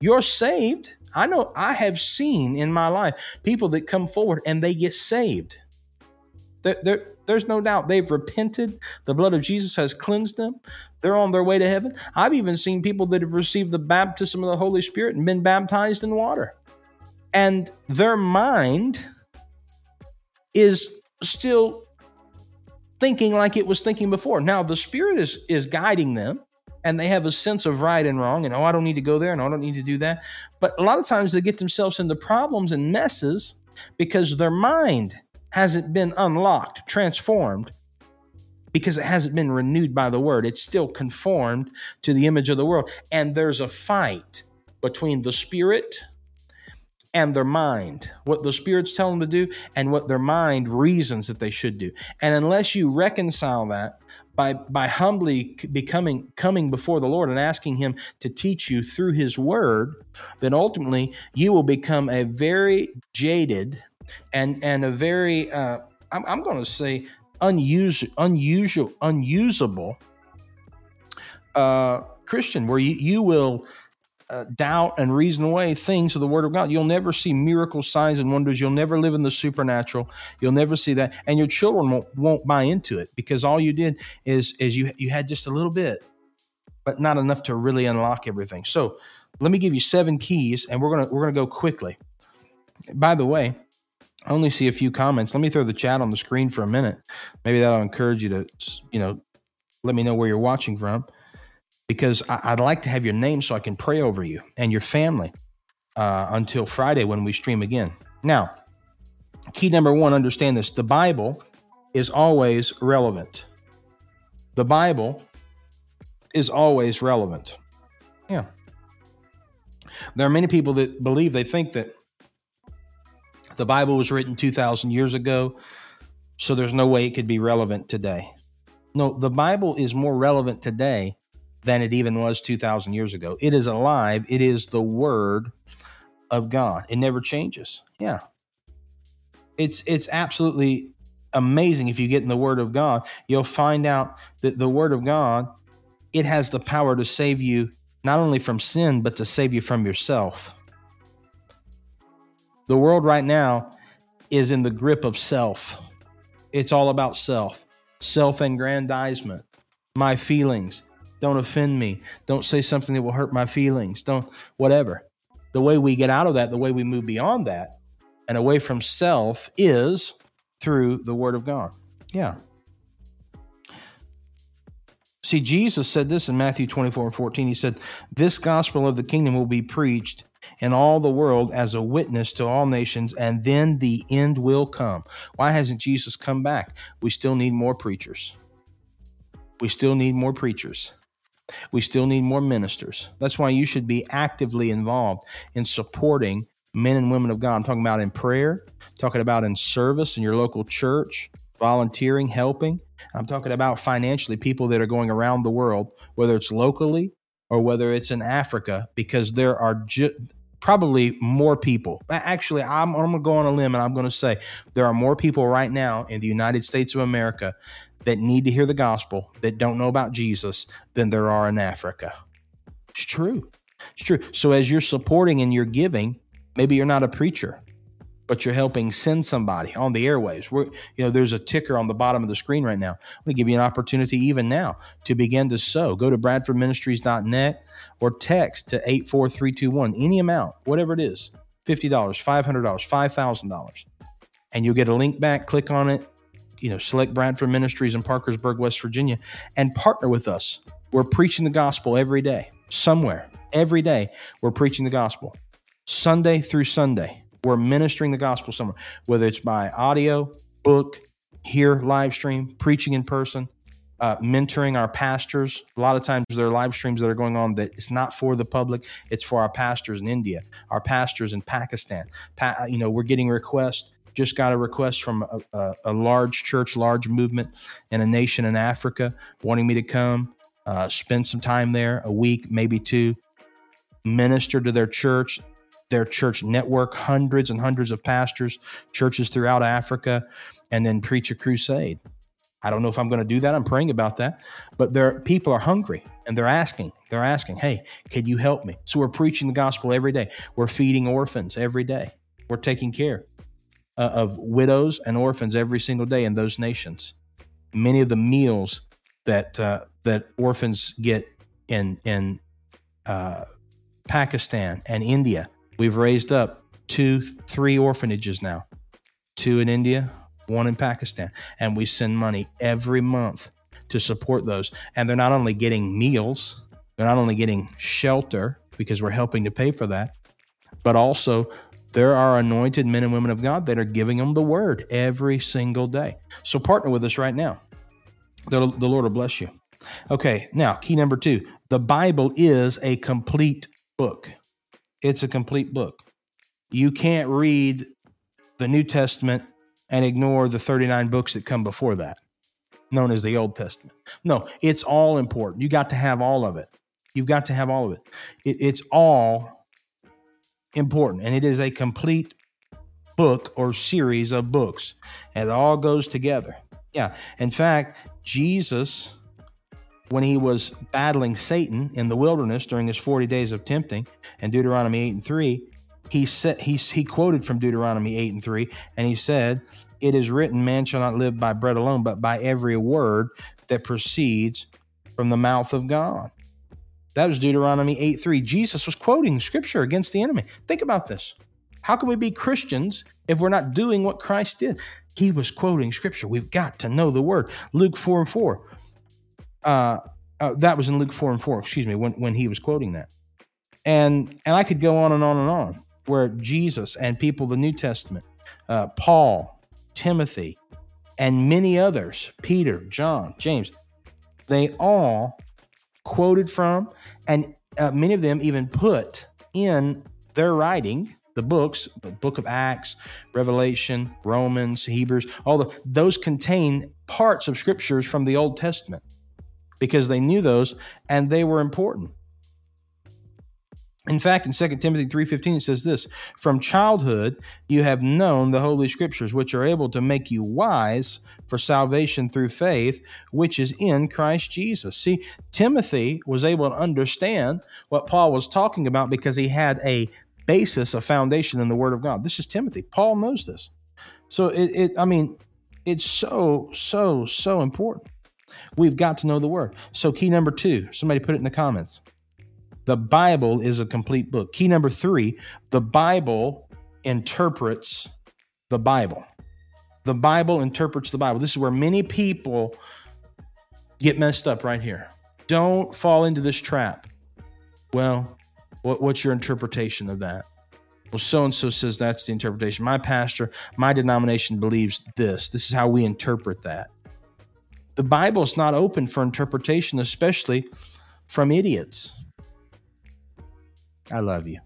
You're saved. I know I have seen in my life people that come forward and they get saved. There, there, there's no doubt they've repented. The blood of Jesus has cleansed them. They're on their way to heaven. I've even seen people that have received the baptism of the Holy Spirit and been baptized in water. And their mind is still thinking like it was thinking before. Now the Spirit is is guiding them, and they have a sense of right and wrong, and oh, I don't need to go there, and I don't need to do that. But a lot of times they get themselves into problems and messes because their mind hasn't been unlocked, transformed, because it hasn't been renewed by the word. It's still conformed to the image of the world. And there's a fight between the spirit and their mind, what the spirits tell them to do, and what their mind reasons that they should do. And unless you reconcile that by by humbly becoming coming before the Lord and asking Him to teach you through His Word, then ultimately you will become a very jaded and and a very uh, I'm, I'm going to say unusual, unusual, unusable uh, Christian, where you, you will uh, doubt and reason away things of the Word of God. You'll never see miracle signs and wonders. You'll never live in the supernatural. You'll never see that, and your children won't, won't buy into it because all you did is is you you had just a little bit, but not enough to really unlock everything. So, let me give you seven keys, and we're gonna we're gonna go quickly. By the way, I only see a few comments. Let me throw the chat on the screen for a minute. Maybe that'll encourage you to you know let me know where you're watching from because I, would like to have your name so I can pray over you and your family uh, until Friday when we stream again. Now, key number one understand this the Bible is always relevant. The Bible is always relevant. Yeah. There are many people that believe they think that the Bible was written 2,000 years ago, so there's no way it could be relevant today. No, the Bible is more relevant today than it even was 2,000 years ago. It is alive, it is the Word of God. It never changes. Yeah. It's, it's absolutely amazing if you get in the Word of God. You'll find out that the Word of God, it has the power to save you not only from sin, but to save you from yourself. The world right now is in the grip of self. It's all about self, self aggrandizement, my feelings, don't offend me. Don't say something that will hurt my feelings. Don't, whatever. The way we get out of that, the way we move beyond that and away from self is through the Word of God. Yeah. See, Jesus said this in Matthew 24 and 14. He said, This gospel of the kingdom will be preached in all the world as a witness to all nations, and then the end will come. Why hasn't Jesus come back? We still need more preachers. We still need more preachers. We still need more ministers. That's why you should be actively involved in supporting men and women of God. I'm talking about in prayer, talking about in service in your local church, volunteering, helping. I'm talking about financially, people that are going around the world, whether it's locally or whether it's in Africa, because there are ju- probably more people. Actually, I'm, I'm going to go on a limb and I'm going to say there are more people right now in the United States of America that need to hear the gospel that don't know about Jesus than there are in Africa. It's true. It's true. So as you're supporting and you're giving, maybe you're not a preacher, but you're helping send somebody on the airwaves. We're, you know, there's a ticker on the bottom of the screen right now. I'm going to give you an opportunity even now to begin to sow. Go to bradfordministries.net or text to 84321, any amount, whatever it is, $50, $500, $5,000. And you'll get a link back, click on it, you know, select Bradford Ministries in Parkersburg, West Virginia, and partner with us. We're preaching the gospel every day, somewhere, every day. We're preaching the gospel, Sunday through Sunday. We're ministering the gospel somewhere, whether it's by audio, book, here, live stream, preaching in person, uh, mentoring our pastors. A lot of times there are live streams that are going on that it's not for the public; it's for our pastors in India, our pastors in Pakistan. Pa- you know, we're getting requests just got a request from a, a, a, large church, large movement in a nation in Africa wanting me to come, uh, spend some time there, a week, maybe two, minister to their church, their church network, hundreds and hundreds of pastors, churches throughout Africa, and then preach a crusade. I don't know if I'm going to do that. I'm praying about that. But there people are hungry and they're asking. They're asking, "Hey, can you help me?" So we're preaching the gospel every day. We're feeding orphans every day. We're taking care uh, of widows and orphans every single day in those nations. Many of the meals that uh, that orphans get in in uh, Pakistan and India, we've raised up two, three orphanages now, two in India, one in Pakistan, and we send money every month to support those. And they're not only getting meals, they're not only getting shelter because we're helping to pay for that, but also there are anointed men and women of God that are giving them the word every single day. So partner with us right now. The, the Lord will bless you. Okay, now, key number two the Bible is a complete book. It's a complete book. You can't read the New Testament and ignore the 39 books that come before that, known as the Old Testament. No, it's all important. You got to have all of it. You've got to have all of it. it it's all important and it is a complete book or series of books. It all goes together. Yeah. In fact, Jesus, when he was battling Satan in the wilderness during his 40 days of tempting, and Deuteronomy 8 and 3, he said he, he quoted from Deuteronomy 8 and 3, and he said, It is written, man shall not live by bread alone, but by every word that proceeds from the mouth of God. That was Deuteronomy 8 3. Jesus was quoting scripture against the enemy. Think about this. How can we be Christians if we're not doing what Christ did? He was quoting scripture. We've got to know the word. Luke 4 and 4. Uh, uh, that was in Luke 4 and 4, excuse me, when, when he was quoting that. And and I could go on and on and on, where Jesus and people of the New Testament, uh, Paul, Timothy, and many others, Peter, John, James, they all quoted from, and uh, many of them even put in their writing the books, the book of Acts, Revelation, Romans, Hebrews, all the those contain parts of scriptures from the Old Testament because they knew those and they were important. In fact, in 2 Timothy 3:15 it says this, "From childhood you have known the holy scriptures which are able to make you wise for salvation through faith which is in Christ Jesus." See, Timothy was able to understand what Paul was talking about because he had a basis, a foundation in the word of God. This is Timothy. Paul knows this. So it, it I mean, it's so so so important. We've got to know the word. So key number 2, somebody put it in the comments. The Bible is a complete book. Key number three the Bible interprets the Bible. The Bible interprets the Bible. This is where many people get messed up right here. Don't fall into this trap. Well, what, what's your interpretation of that? Well, so and so says that's the interpretation. My pastor, my denomination believes this. This is how we interpret that. The Bible is not open for interpretation, especially from idiots. I love you.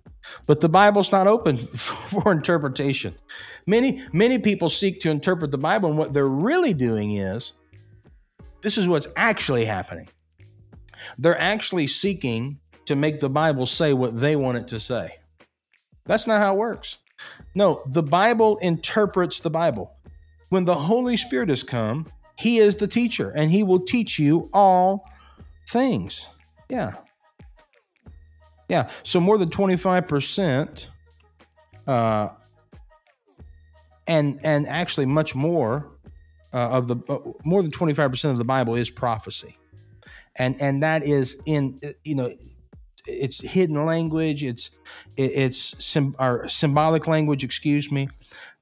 But the Bible's not open for interpretation. Many, many people seek to interpret the Bible, and what they're really doing is this is what's actually happening. They're actually seeking to make the Bible say what they want it to say. That's not how it works. No, the Bible interprets the Bible. When the Holy Spirit has come, He is the teacher, and He will teach you all things. Yeah. Yeah. So more than 25%, uh, and and actually much more uh, of the uh, more than 25% of the Bible is prophecy. And and that is in you know it's hidden language, it's it's sim, or symbolic language, excuse me.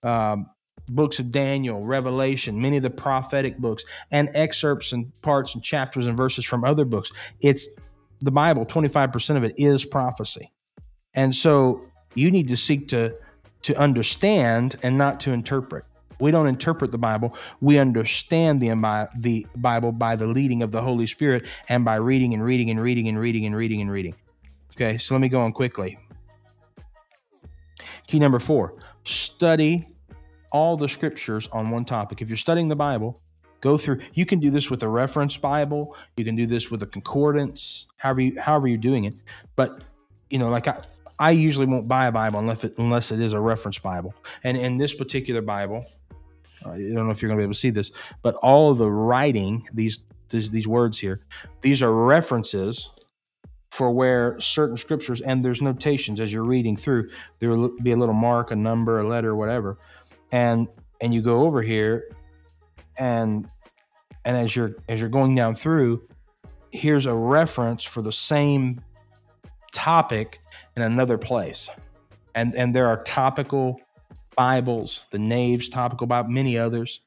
Um, books of Daniel, Revelation, many of the prophetic books, and excerpts and parts and chapters and verses from other books. It's the Bible, 25% of it is prophecy. And so you need to seek to to understand and not to interpret. We don't interpret the Bible. We understand the, the Bible by the leading of the Holy Spirit and by reading and reading and reading and reading and reading and reading. Okay, so let me go on quickly. Key number four study all the scriptures on one topic. If you're studying the Bible, Go through. You can do this with a reference Bible. You can do this with a concordance. However, you, however you're doing it. But you know, like I, I usually won't buy a Bible unless it, unless it is a reference Bible. And in this particular Bible, uh, I don't know if you're going to be able to see this, but all the writing, these these, these words here, these are references for where certain scriptures and there's notations as you're reading through. There will be a little mark, a number, a letter, whatever, and and you go over here, and and as you're as you're going down through here's a reference for the same topic in another place. And and there are topical bibles the Nave's topical bible many others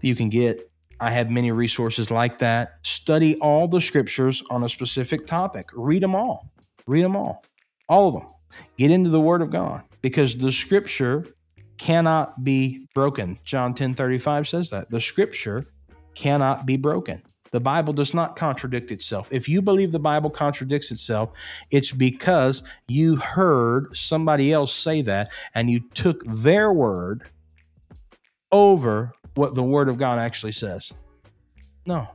you can get. I have many resources like that. Study all the scriptures on a specific topic. Read them all. Read them all. All of them get into the word of god because the scripture cannot be broken. John 10 35 says that. The scripture cannot be broken. The Bible does not contradict itself. If you believe the Bible contradicts itself, it's because you heard somebody else say that and you took their word over what the Word of God actually says. No,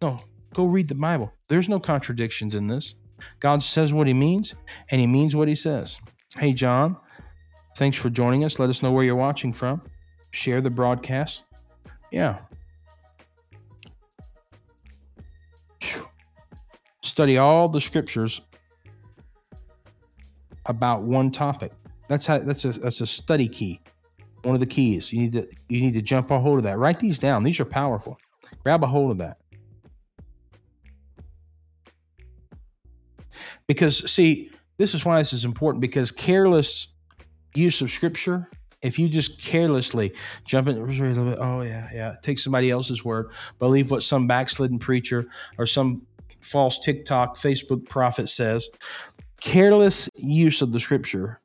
no, go read the Bible. There's no contradictions in this. God says what He means, and He means what He says. Hey, John, Thanks for joining us. Let us know where you're watching from. Share the broadcast. Yeah. Study all the scriptures about one topic. That's how that's a that's a study key. One of the keys. You need to you need to jump a hold of that. Write these down. These are powerful. Grab a hold of that. Because see, this is why this is important because careless use of scripture, if you just carelessly jump in, oh yeah, yeah, take somebody else's word, believe what some backslidden preacher or some false TikTok, Facebook prophet says, careless use of the scripture,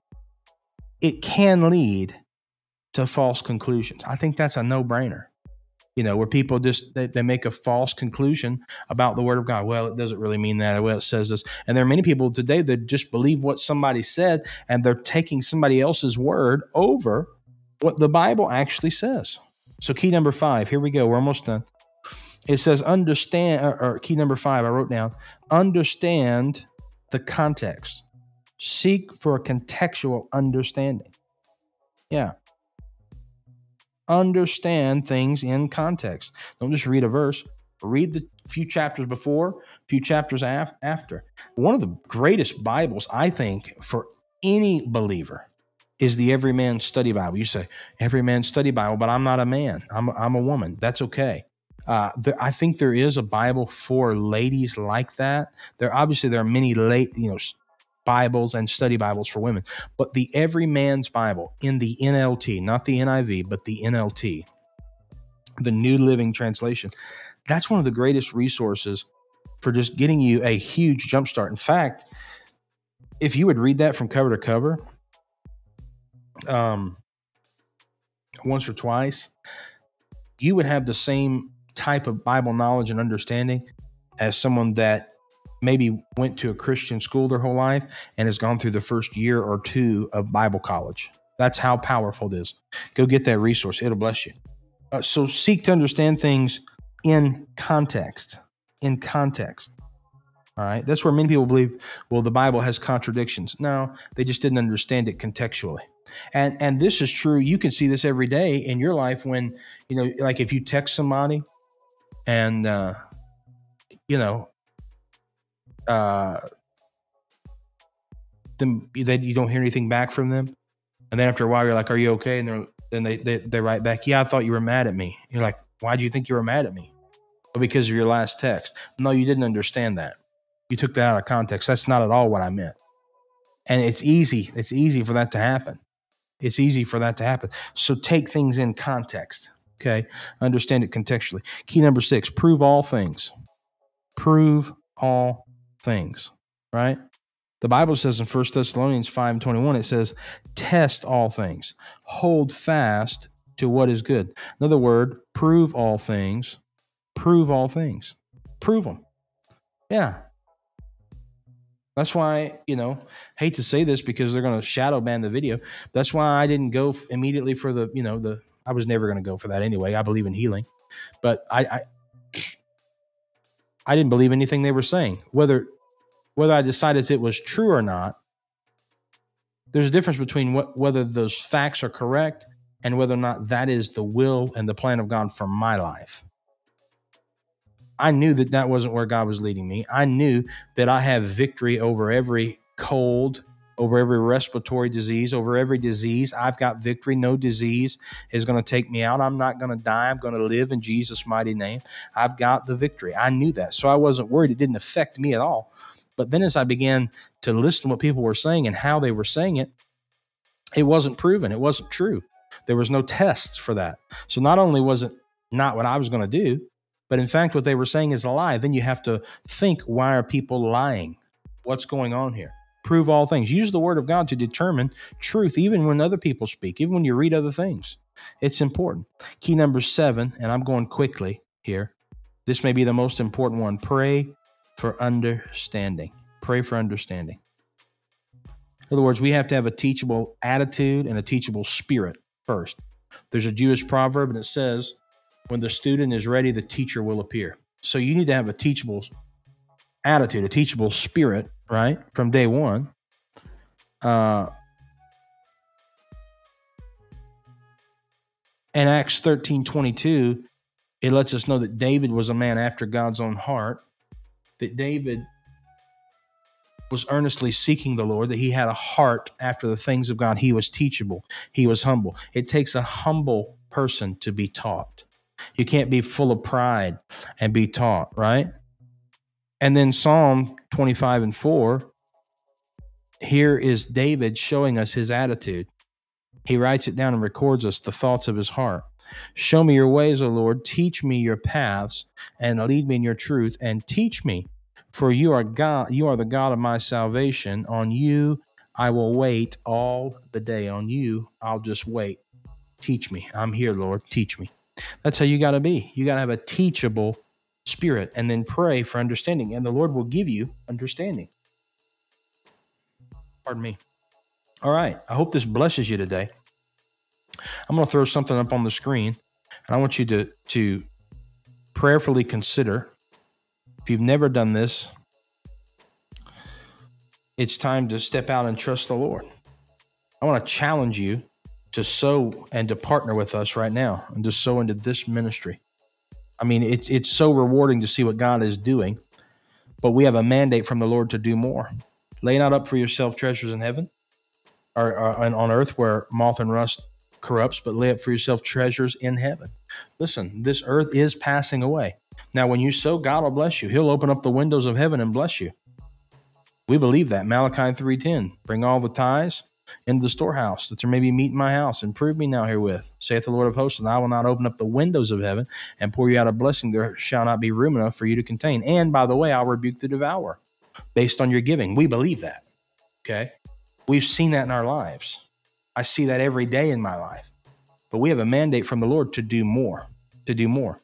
it can lead to false conclusions. I think that's a no brainer you know, where people just they, they make a false conclusion about the word of God. Well, it doesn't really mean that. Well, it says this. And there are many people today that just believe what somebody said and they're taking somebody else's word over what the Bible actually says. So, key number five, here we go. We're almost done. It says, understand, or, or key number five, I wrote down, understand the context. Seek for a contextual understanding. Yeah understand things in context. Don't just read a verse, read the few chapters before, few chapters af- after. One of the greatest Bibles, I think, for any believer is the Everyman Study Bible. You say, Everyman Study Bible, but I'm not a man, I'm, I'm a woman. That's okay. Uh, I think there is a Bible for ladies like that. There obviously there are many late, you know, Bibles and study Bibles for women. But the Every Man's Bible in the NLT, not the NIV, but the NLT, the New Living Translation, that's one of the greatest resources for just getting you a huge jumpstart. In fact, if you would read that from cover to cover, um, once or twice, you would have the same type of Bible knowledge and understanding as someone that maybe went to a Christian school their whole life and has gone through the first year or two of Bible college. That's how powerful it is. Go get that resource, it'll bless you. Uh, so seek to understand things in context. In context. All right. That's where many people believe, well, the Bible has contradictions. No, they just didn't understand it contextually. And and this is true. You can see this every day in your life when, you know, like if you text somebody and uh, you know, uh, then you don't hear anything back from them, and then after a while you're like, "Are you okay?" And they're then they they, they write back, "Yeah, I thought you were mad at me." You're like, "Why do you think you were mad at me?" Well, because of your last text. No, you didn't understand that. You took that out of context. That's not at all what I meant. And it's easy. It's easy for that to happen. It's easy for that to happen. So take things in context. Okay. Understand it contextually. Key number six prove all things. Prove all things, right? The Bible says in 1 Thessalonians 5 21, it says, test all things, hold fast to what is good. Another word, prove all things, prove all things, prove them. Yeah. That's why, you know, hate to say this because they're going to shadow ban the video. That's why I didn't go immediately for the, you know, the, I was never going to go for that anyway. I believe in healing, but I, I, I didn't believe anything they were saying. Whether whether I decided it was true or not, there's a difference between what, whether those facts are correct and whether or not that is the will and the plan of God for my life. I knew that that wasn't where God was leading me. I knew that I have victory over every cold, over every respiratory disease, over every disease. I've got victory. No disease is going to take me out. I'm not going to die. I'm going to live in Jesus' mighty name. I've got the victory. I knew that. So I wasn't worried. It didn't affect me at all. But then as I began to listen to what people were saying and how they were saying it, it wasn't proven. It wasn't true. There was no tests for that. So not only was it not what I was going to do, but in fact, what they were saying is a lie. Then you have to think why are people lying? What's going on here? Prove all things. Use the word of God to determine truth, even when other people speak, even when you read other things. It's important. Key number seven, and I'm going quickly here. This may be the most important one. Pray for understanding. Pray for understanding. In other words, we have to have a teachable attitude and a teachable spirit first. There's a Jewish proverb and it says, when the student is ready, the teacher will appear. So you need to have a teachable attitude, a teachable spirit, right? From day one. Uh, And Acts 13 22, it lets us know that David was a man after God's own heart, that David was earnestly seeking the Lord, that he had a heart after the things of God. He was teachable, he was humble. It takes a humble person to be taught. You can't be full of pride and be taught, right? And then Psalm 25 and 4, here is David showing us his attitude. He writes it down and records us the thoughts of his heart. Show me your ways, O Lord. Teach me your paths and lead me in your truth and teach me for you are God, you are the God of my salvation. On you I will wait all the day. On you I'll just wait. Teach me. I'm here, Lord. Teach me. That's how you got to be. You got to have a teachable spirit and then pray for understanding, and the Lord will give you understanding. Pardon me. All right. I hope this blesses you today. I'm going to throw something up on the screen, and I want you to to prayerfully consider if you've never done this, it's time to step out and trust the Lord. I want to challenge you to sow and to partner with us right now and to sow into this ministry. I mean, it's it's so rewarding to see what God is doing, but we have a mandate from the Lord to do more. Lay not up for yourself treasures in heaven or, or on earth where moth and rust corrupts, but lay up for yourself treasures in heaven. Listen, this earth is passing away. Now, when you sow, God will bless you. He'll open up the windows of heaven and bless you. We believe that. Malachi 3.10, bring all the tithes into the storehouse, that there may be meat in my house, and prove me now herewith, saith the Lord of hosts, and I will not open up the windows of heaven and pour you out a blessing there shall not be room enough for you to contain. And by the way, I'll rebuke the devourer based on your giving. We believe that. Okay. We've seen that in our lives. I see that every day in my life. But we have a mandate from the Lord to do more, to do more.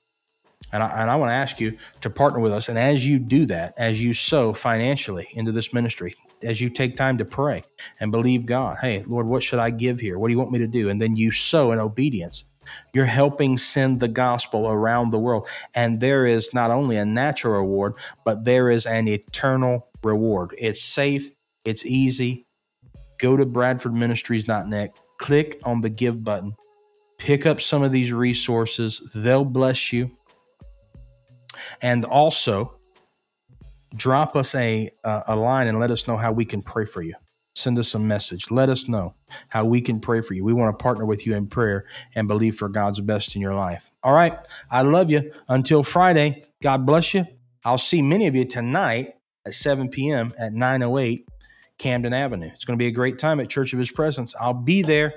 And I, and I want to ask you to partner with us. And as you do that, as you sow financially into this ministry, as you take time to pray and believe God, hey, Lord, what should I give here? What do you want me to do? And then you sow in obedience. You're helping send the gospel around the world. And there is not only a natural reward, but there is an eternal reward. It's safe, it's easy. Go to bradfordministries.net, click on the give button, pick up some of these resources. They'll bless you. And also, drop us a, a line and let us know how we can pray for you. Send us a message. Let us know how we can pray for you. We want to partner with you in prayer and believe for God's best in your life. All right. I love you. Until Friday, God bless you. I'll see many of you tonight at 7 p.m. at 908 Camden Avenue. It's going to be a great time at Church of His Presence. I'll be there.